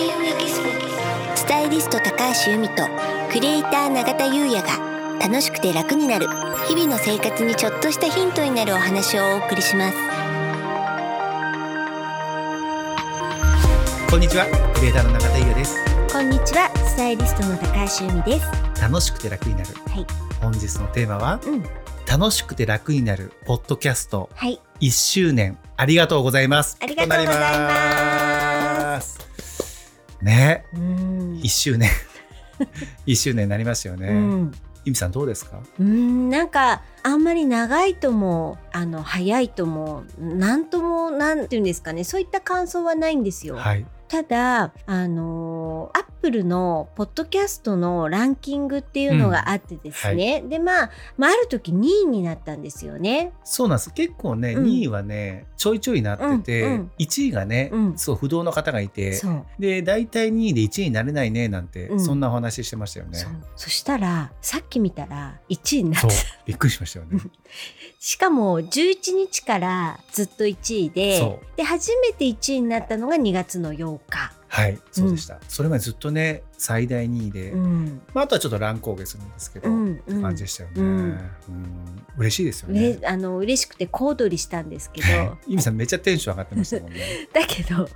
田優也ギススタイリスト高橋由美とクリエイター永田優也が楽しくて楽になる日々の生活にちょっとしたヒントになるお話をお送りします。こんにちはクリエイターの永田優也です。こんにちはスタイリストの高橋由美です。楽しくて楽になる。はい。本日のテーマはうん。楽しくて楽になるポッドキャスト。はい。1周年。ありがとうございます。ありがとうございますね。うん。1周年。1周年になりましたよね、うん。さんどうですか？うん。なんかあんまり長いともあの早いともなんともなんていうんですかね。そういった感想はないんですよ。はいただあのアップルのポッドキャストのランキングっていうのがあってですね、でまあ、まあある時2位になったんですよね。そうなんです。結構ね、うん。2位はねちょいちょいなってて、うんうん。1位がね、うん。そう不動の方がいてで大体2位で1位になれないねなんて、うん。そんなお話してましたよね。そしたらさっき見たら1位になっそう。た。びっくりしましたよね。しかも11日からずっと1位でそで初めて1位になったのが2月の8日。はいそうでした、それまでずっとね最大2位で、うん。まあ、あとはちょっと乱高下するんですけど、うんうん。感じでしたよね、ううん。ん嬉しいですようねれあの嬉しくて小躍りしたんですけど。ゆみさんめっちゃテンション上がってましたもんね。だけど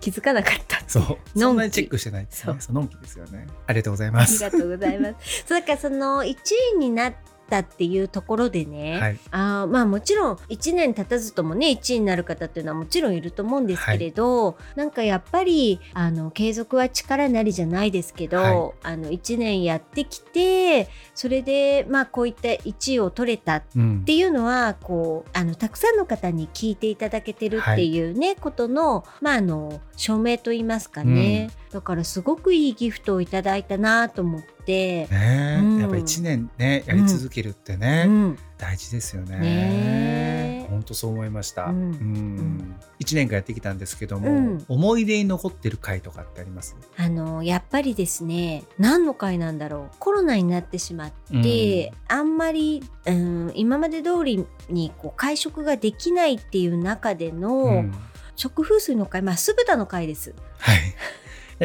気づかなかった。そう。そんなにチェックしてない。ってねそう。そうのんきですよね。ありがとうございます。ありがとうございます。そうだからその1位になったっていうところでね、はい。あーまあもちろん1年経たずともね1位になる方っていうのはもちろんいると思うんですけれど、なんかやっぱりあの継続は力なりじゃないですけど、はい。あの1年やってきてそれでまあこういった1位を取れたっうんていうのはこうあのたくさんの方に聞いていただけてるっていうね、ことの,、まあ、あの証明といいますかね、だからすごくいいギフトをいただいたなと思って。ね。え、うん。やっぱ1年ねやり続けるってね、うん。大事ですよね。本当そう思いました、ううん。ん。1年間やってきたんですけども、うん。思い出に残ってる回とかってあります？あのやっぱりですね何の回なんだろう。コロナになってしまって、あんまり、うん、今まで通りにこう会食ができないっていう中での、うん。食風水の会まあ酢豚の会です。はい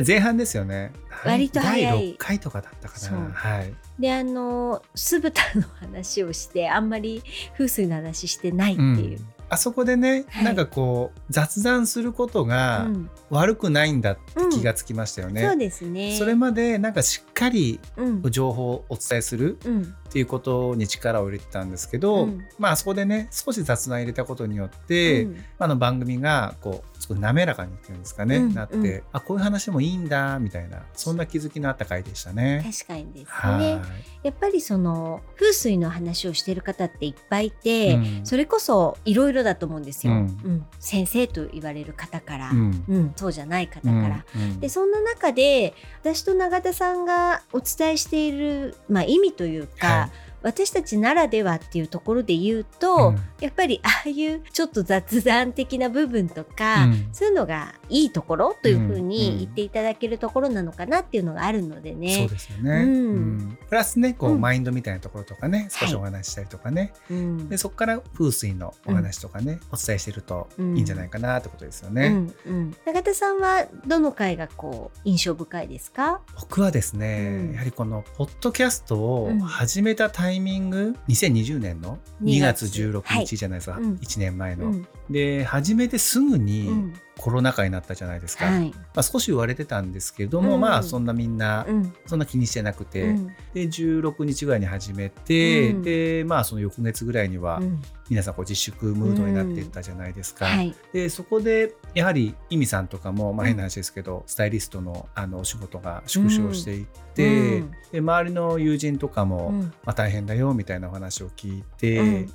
前半ですよね。割と早い。第6回とかだったかな。はい。であの酢豚の話をしてあんまり風水の話してないっていう。あそこでね、はい。なんかこう雑談することがうん。悪くないんだって気がつきましたよね。そうですね。それまでなんかしっかりうん。情報をお伝えする。うんっていうことに力を入れてたんですけど、うん。まあそこでね少し雑談入れたことによって、うん。まああの番組がこう少し滑らかにっていうんですかね、うんなって、うんあこういう話もいいんだみたいなそんな気づきのあった回でしたね。確かにですはい。ね。やっぱりその風水の話をしてる方っていっぱいいて、うん。それこそいろいろだと思うんですよ、ううん。ん先生と言われる方から、ううん。んそうじゃない方から。うん。でそんな中で私と永田さんがお伝えしている、まあ、意味というか、はい Yeah. 私たちならではっていうところで言うと、うん。やっぱりああいうちょっと雑談的な部分とか、うん。そういうのがいいところというふううんに言っていただけるところなのかなっていうのがあるのでね。そうですよね、うん。うん。プラスねこう、うん。マインドみたいなところとかね少しお話ししたりとかね、うん。でそこから風水のお話とかね、お伝えしてるといいんじゃないかなってことですよね。うん。うん、永田さんはどの回がこう印象深いですか？僕はですね、うん。やはりこのポッドキャストをうん。始めたタイミング、2020年の2月。16はい。日じゃないですか、うん。1年前の。うん。で始めてすぐうにんコロナ禍になったじゃないですか、はい。まあ、少し言われてたんですけども、うん。まあそんなみんなうん。そんな気にしてなくて、うん。で16日ぐらいに始めて、うん。でまあその翌月ぐらいにはうん。皆さんこう自粛ムードになっていったじゃないですか。はい。でそこでやはりイミさんとかも、まあ、うん。変な話ですけど、スタイリストのあのお仕事が縮小していって、うん。で周りの友人とかも、うん。まあ、大変だよみたいなお話を聞いて、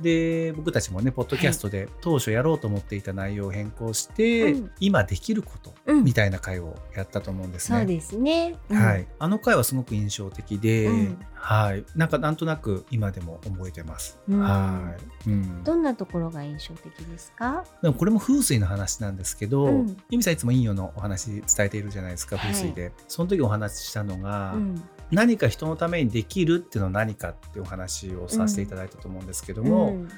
で僕たちもねポッドキャストで当初やろうと思っていた内容を変更して、うん。今できることうん。みたいな回をやったと思うんですね。そうですね。うん。はい、あの回はすごく印象的で、うん。はい、なんかなんとなく今でも覚えてます。うん。はい、うん、どんなところが印象的ですか？でもこれも風水の話なんですけど、うん。由美さんいつも陰陽のお話伝えているじゃないですかはい。風水で、その時お話ししたのが、うん。何か人のためにできるっていうのは何かっていうお話をさせていただいたと思うんですけども、うん。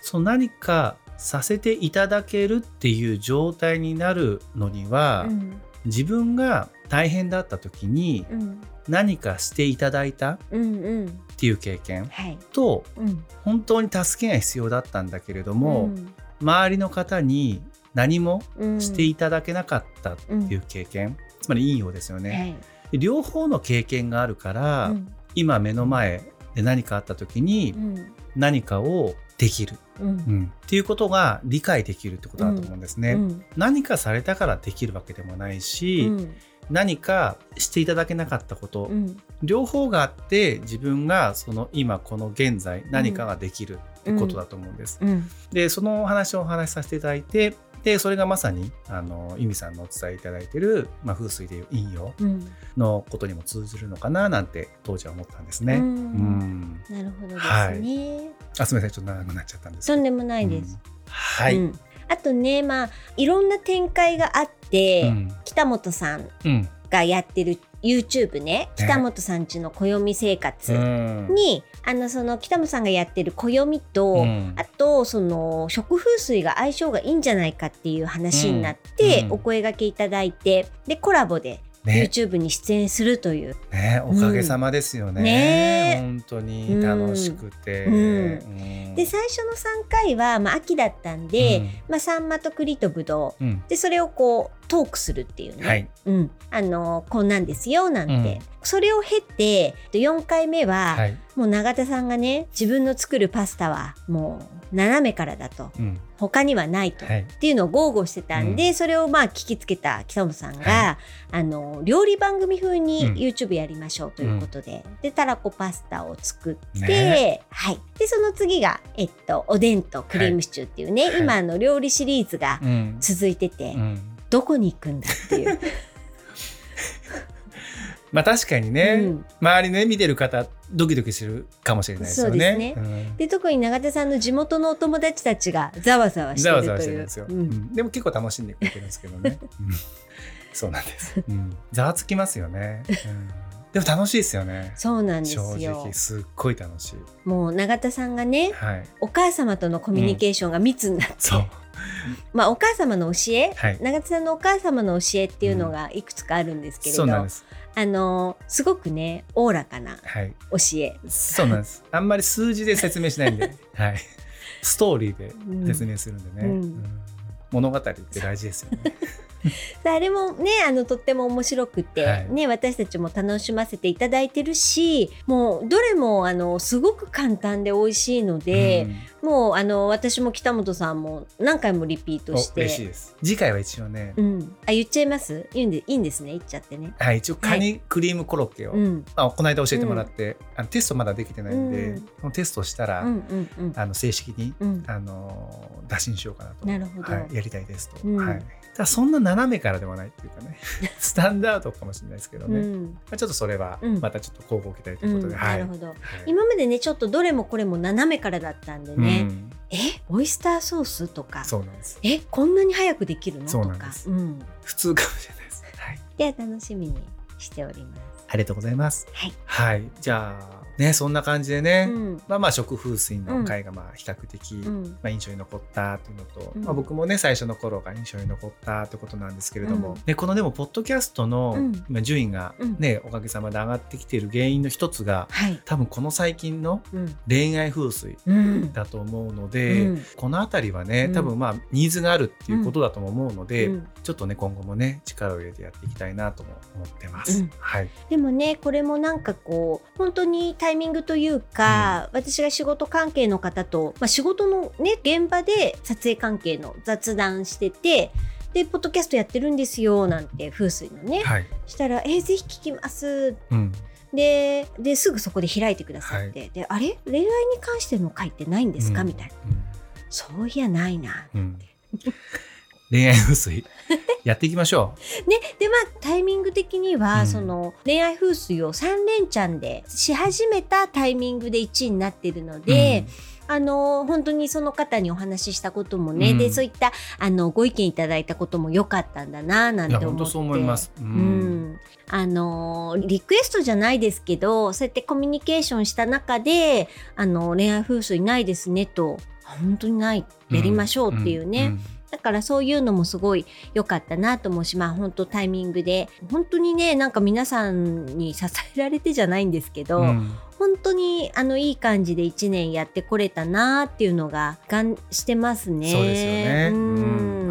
その何かさせていただけるっていう状態になるのには、うん。自分が大変だった時にうん。何かしていただいたっうんうん。ていう経験はい。とうん。本当に助けが必要だったんだけれども、うん。周りの方に何もうん。していただけなかったっていう経験、つまり陰陽ですよね、はい。で両方の経験があるから、うん。今目の前で何かあった時にうん。何かをできる、うん。うん。っていうことが理解できるってことだと思うんですね、うん。何かされたからできるわけでもないし、うん。何かしていただけなかったこと、うん。両方があって自分がその今この現在何かができるってことだと思うんです。うん。でそのお話をお話しさせていただいてでそれがまさにあの由美さんのお伝えいただいてる、まあ、風水でいう陰陽うん。のことにも通ずるのかななんて当時は思ったんですね。ううん。んなるほどですはい。ね。あすみませんちょっと長くなっちゃったんですとんでもないです。うん。はい、うん。あとねまあいろんな展開があって、うん。北本さんうん。がやってる YouTube ね。北本さんちの暦生活うん。に、あのその北本さんがやってる暦と、うん。あとその食風水が相性がいいんじゃないかっていう話になって、うん。お声掛けいただいてでコラボでね。YouTube に出演するという、ねおかげさまですよね。ね。本当に楽しくて。うん。うん。で最初の3回は、まあ、秋だったんで、まあ、サンマと栗とブドウう。んうん。でそれをこうトークするっていうね、はい。うん、あのこんなんですよなんて、うん。それを経て4回目は、はい。もう永田さんがね自分の作るパスタはもう斜めからだと。うん。他にはないと。はい。っていうのを豪語してたんで、それをまあ聞きつけた北本さんが、はあの料理番組風にうん。YouTube やりましょうということで、でたらこパスタを作って、ね。はい、でその次が、えっと、おでんとクリームシチューっていうね、はい。今あの料理シリーズがうん。続いてて、うんどこに行くんだっていう。まあ確かにね、うん周りね見てる方ドキドキするかもしれないですよね。ですねうんで特に永田さんの地元のお友達たちがざわざわしてざわざわるというしてるんですよ、ううんんでも結構楽しんでくれてるんですけどね。うんそうなんです。うんざわつきますよね。うんでも楽しいですよね。そうなんです正よ直すっごい楽しい。もう永田さんがねはい。お母様とのコミュニケーションが密になって、そう。まあお母様の教え、はい永田さんのお母様の教えっていうのがいくつかあるんですけれど、そうなんです。あのすごくねおおらかなはい。教え、そうなんです。あんまり数字で説明しないんで、はい。ストーリーで説明するんでね。うんうん物語って大事ですよね。あれもねあのとっても面白くて、はい。ね私たちも楽しませていただいてるしもうどれもあのすごく簡単で美味しいので、もうあの私も北本さんも何回もリピートして。嬉しいです。次回は一応ね、うん、あ言っちゃいます？いいんでいいんですね言っちゃってね。はい、一応カニクリームコロッケを、うん。まあ、この間教えてもらって、あのテストまだできてないんで、うん。そのテストしたら、うんうんうん。あの正式に、うん。あの打診しようかなと。なるほど。はい、やりたいですと、うん。はい、ただそんな斜めからではないっていうかね。スタンダードかもしれないですけどね、まうん。あ、ちょっとそれはうん。またちょっと交互期待ということで、うん。はい。なるほど。はい。今までねちょっとどれもこれも斜めからだったんでうね、ん。えオイスターソースとか。そうなんです。えこんなに早くできるの？とかそうなんです。うん、普通かもしれないです、はい、では楽しみにしております。ありがとうございます。はい、はい。じゃあねそんな感じでね、うん。まあまあ食風水の回がまあ比較的、うん。まあ、印象に残ったというのと、うん。まあ、僕もね最初の頃が印象に残ったということなんですけれども、うん。でこのでもポッドキャストの順位がね、おかげさまで上がってきている原因の一つがはい、多分この最近のうん。恋愛風水うん。だと思うので、うん。この辺りはねうん。多分まあニーズがあるっていうことだとも思うので、うん。ちょっとね今後もね力を入れてやっていきたいなとも思ってます。うん。はい、でもねこれもなんかこう本当にタイミングというか、私が仕事関係の方と、まあ、仕事のね現場で撮影関係の雑談しててでポッドキャストやってるんですよなんて風水のね、はい。したら「えーぜひ聞きます」うん。でですぐそこで開いてくださって、であれ？恋愛に関しての回ってないんですか、うん。みたいな。そういやないな。うんうん 恋愛風水。やっていきましょね、でまあタイミング的には、うん。その恋愛風水を3連チャンでし始めたタイミングで1位になってるのう。で、あの本当にその方にお話ししたこともね、うん。でそういったあのご意見いただいたことも良かったんだななんて思って。いや本当そう思います。ううん。ん、あのリクエストじゃないですけどそうやってコミュニケーションした中であの恋愛風水ないですねとあ本当にない。やりましょうっていうね、んんだからそういうのもすごい良かったなと思うしまあ本当タイミングで。本当にねなんか皆さんに支えられてじゃないんですけど、うん。本当にあのいい感じで1年やってこれたなっていうのが感してますね。そうですよね。うう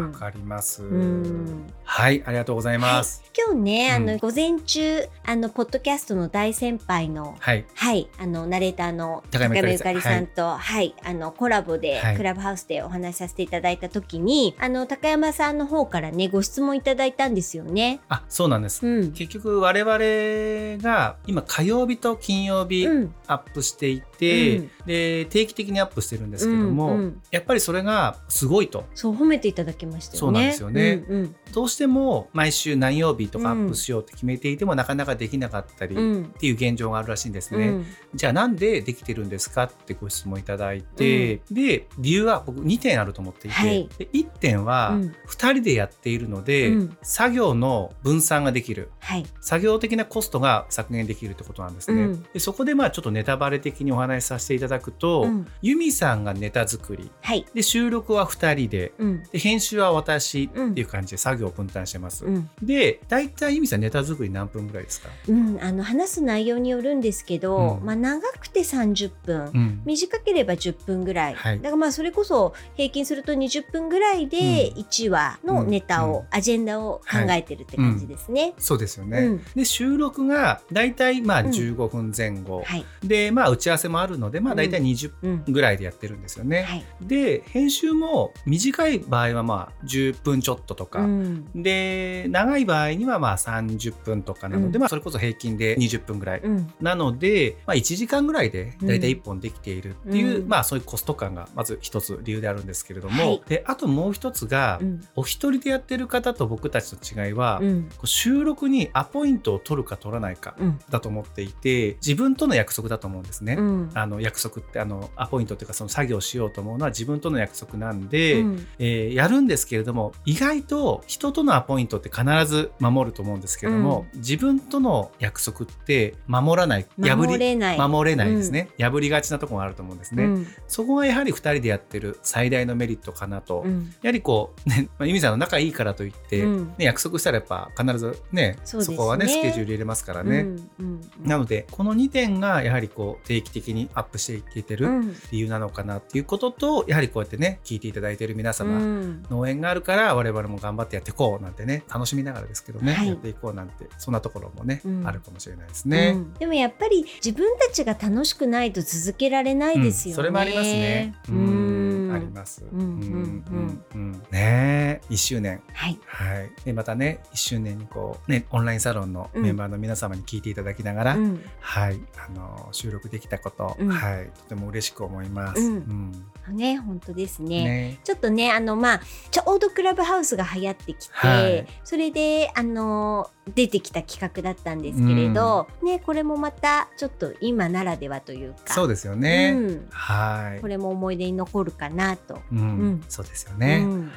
んわ、んかります。うんはい、ありがとうございます。今日ね、あのうん午前中あのポッドキャストの大先輩のはい、はい、あのナレーターの高山ゆかりさんさんと、はい、あのコラボで、はいクラブハウスでお話しさせていただいた時に、あの高山さんの方からねご質問いただいたんですよね。あ、そうなんです。うん、結局我々が今火曜日と金曜日うん、アップしていて、うん。で定期的にアップしてるんですけども、うんうん。やっぱりそれがすごいと。そう褒めていただきましたよね。そうなんですよね。うんうん。どうしても毎週何曜日とかアップしようって決めていても、なかなかできなかったりっうんていう現状があるらしいんですね。うん。じゃあなんでできてるんですかってご質問いただいて、で理由は僕2点あると思っていて、はい。で1点はうん。2人でやっているので、うん。作業の分散ができる。はい、作業的なコストが削減できるってことなんですね。うん。でそこでまあちょっとネタバレ的にお話しさせていただくと、うん。ユミさんがネタ作り。はい、で収録は2人で。うん、で編集は私っていう感じで作業を分担してます。うん、で大体ユミさんネタ作り何分ぐらいですか、うん、あの話す内容によるんですけど、うん。まあ長くて30分。うん。短ければ10分ぐらい、はい。だからまあそれこそ平均すると20分ぐらいでうん。1話のネタを、うん。アジェンダを考えてるって感じですね。そうですよね。うん。で収録が大体まあうん。15分前後、はい、でまあ打ち合わせもあるのでまあ大体20うん、分ぐらいでやってるんですよね。はい、で編集も短い場合はまあ10分ちょっととか、うん、で長い場合にはまあ30分とかなので、うん。まあそれこそ平均で20分ぐらい。うん、なので、まあ、1時間ぐらいで大体1本できているっていう、うん。まあそういうコスト感がまず一つ理由であるんですけれども、はい。であともう一つが、うん、お一人でやってる方と僕たちと違いは、収録にアポイントを取るか取らないかうん、だと思っていて自分との約束だと思うんですね。うん、あの約束ってあのアポイントっていうかその作業しようと思うのは自分との約束なんで、うん。えーやるんですけれども意外と人とのアポイントって必ず守ると思うんですけれども、自分との約束って守らない破り守れない。守れないですね、破りがちなところがあると思うんですね、うん、そこがやはり2人でやってる最大のメリットかなと、うん、やはりこう ね、まあ、由美さんの仲いいからといって、うん。ね、約束したらやっぱ必ずねそこはねスケジュール入れますからね、うん、うん、なのでこの2点がやはりこう定期的にアップしていけてるうん、理由なのかなっていうこととやはりこうやってね聞いていただいている皆う様、ん、農園があるから我々も頑張ってやっていこうなんてね楽しみながらですけどね、はい。やっていこうなんてそんなところもね、うん。あるかもしれないですうね。ん。でもやっぱり自分たちが楽しくないと続けられないですよね。うん。それもありますね。ううんん、あります。うんうんうんうん。うんねえ1周年。はい、はい、でまたね1周年にこう、ね、オンラインサロンのメンバーの皆様に聞いていただきながら、うん、はい、あの収録できたこと、うん。はい、とても嬉しく思います。うん。ね、本当ですね。ね。ちょっとね、あの、まあ、ちょうどクラブハウスが流行ってきて、はい。それで、あの、出てきた企画だったんですけれど、ね、これもまた、ちょっと今ならではというか、そうですよね。うん。はい。これも思い出に残るかなと。うん。うん。そうですよね、うん。はい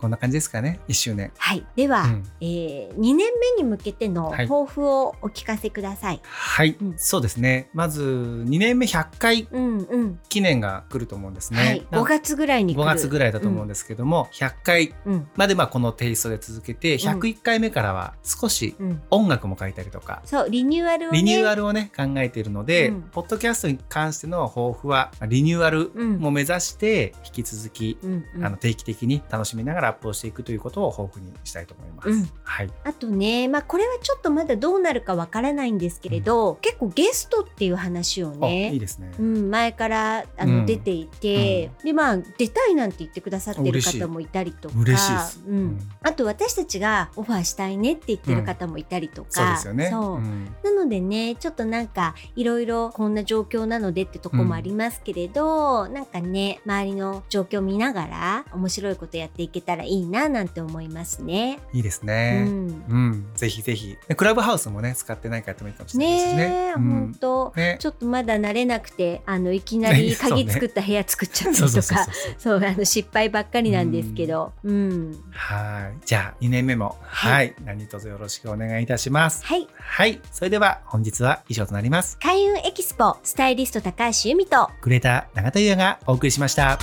こんな感じですかね。1周年。はい、では、うん。えー、2年目に向けてのはい。抱負をお聞かせください。はい、うん。そうですね。まず2年目100回うんうん。記念が来ると思うんですね。はい、5月ぐらいに来5る。月ぐらいだと思うんですけども、100回。うん。までまあこのテイストで続けて101回目からは少しうん。音楽も書いたりとか、そう、リニューアルをね。リニューアルをね考えているので、うん。ポッドキャストに関しての抱負はリニューアルうん。も目指して引き続き、うんうん。あの定期的に楽しみながらアップをしていくということを抱負にしたいと思います。うん。はい、あとね、まあ、これはちょっとまだどうなるかわからないんですけれど、結構ゲストっていう話をあいいね。ですね。うん、前からあの、うん。出ていて、でまあ出たいなんて言ってくださってる方もいたりとか嬉しいです。うん。うん。あと私たちがオファーしたいねって言ってる方もいたりとか、そうですよね。なのでねちょっとなんかいろいろこんな状況なのでってとこもありますけれど、なんかね周りの状況見ながら面白いことやっていけたらいいななんて思いますね。いいですうね。ん、うん、ぜひぜひ。でクラブハウスもね、使ってないかやってもいいかもしれないですしね。ねえ、うん本当ねちょっとまだ慣れなくてあのいきなり鍵作った部屋作っちゃったりとか。そうあの失敗ばっかりなんですけど、うん、はい。じゃあ、2年目も、ははいい、何卒よろしくお願いいたします。はいはい。それでは、本日は以上となります。開運エキスポスタイリスト高橋由美とグレーター永田優也がお送りしました。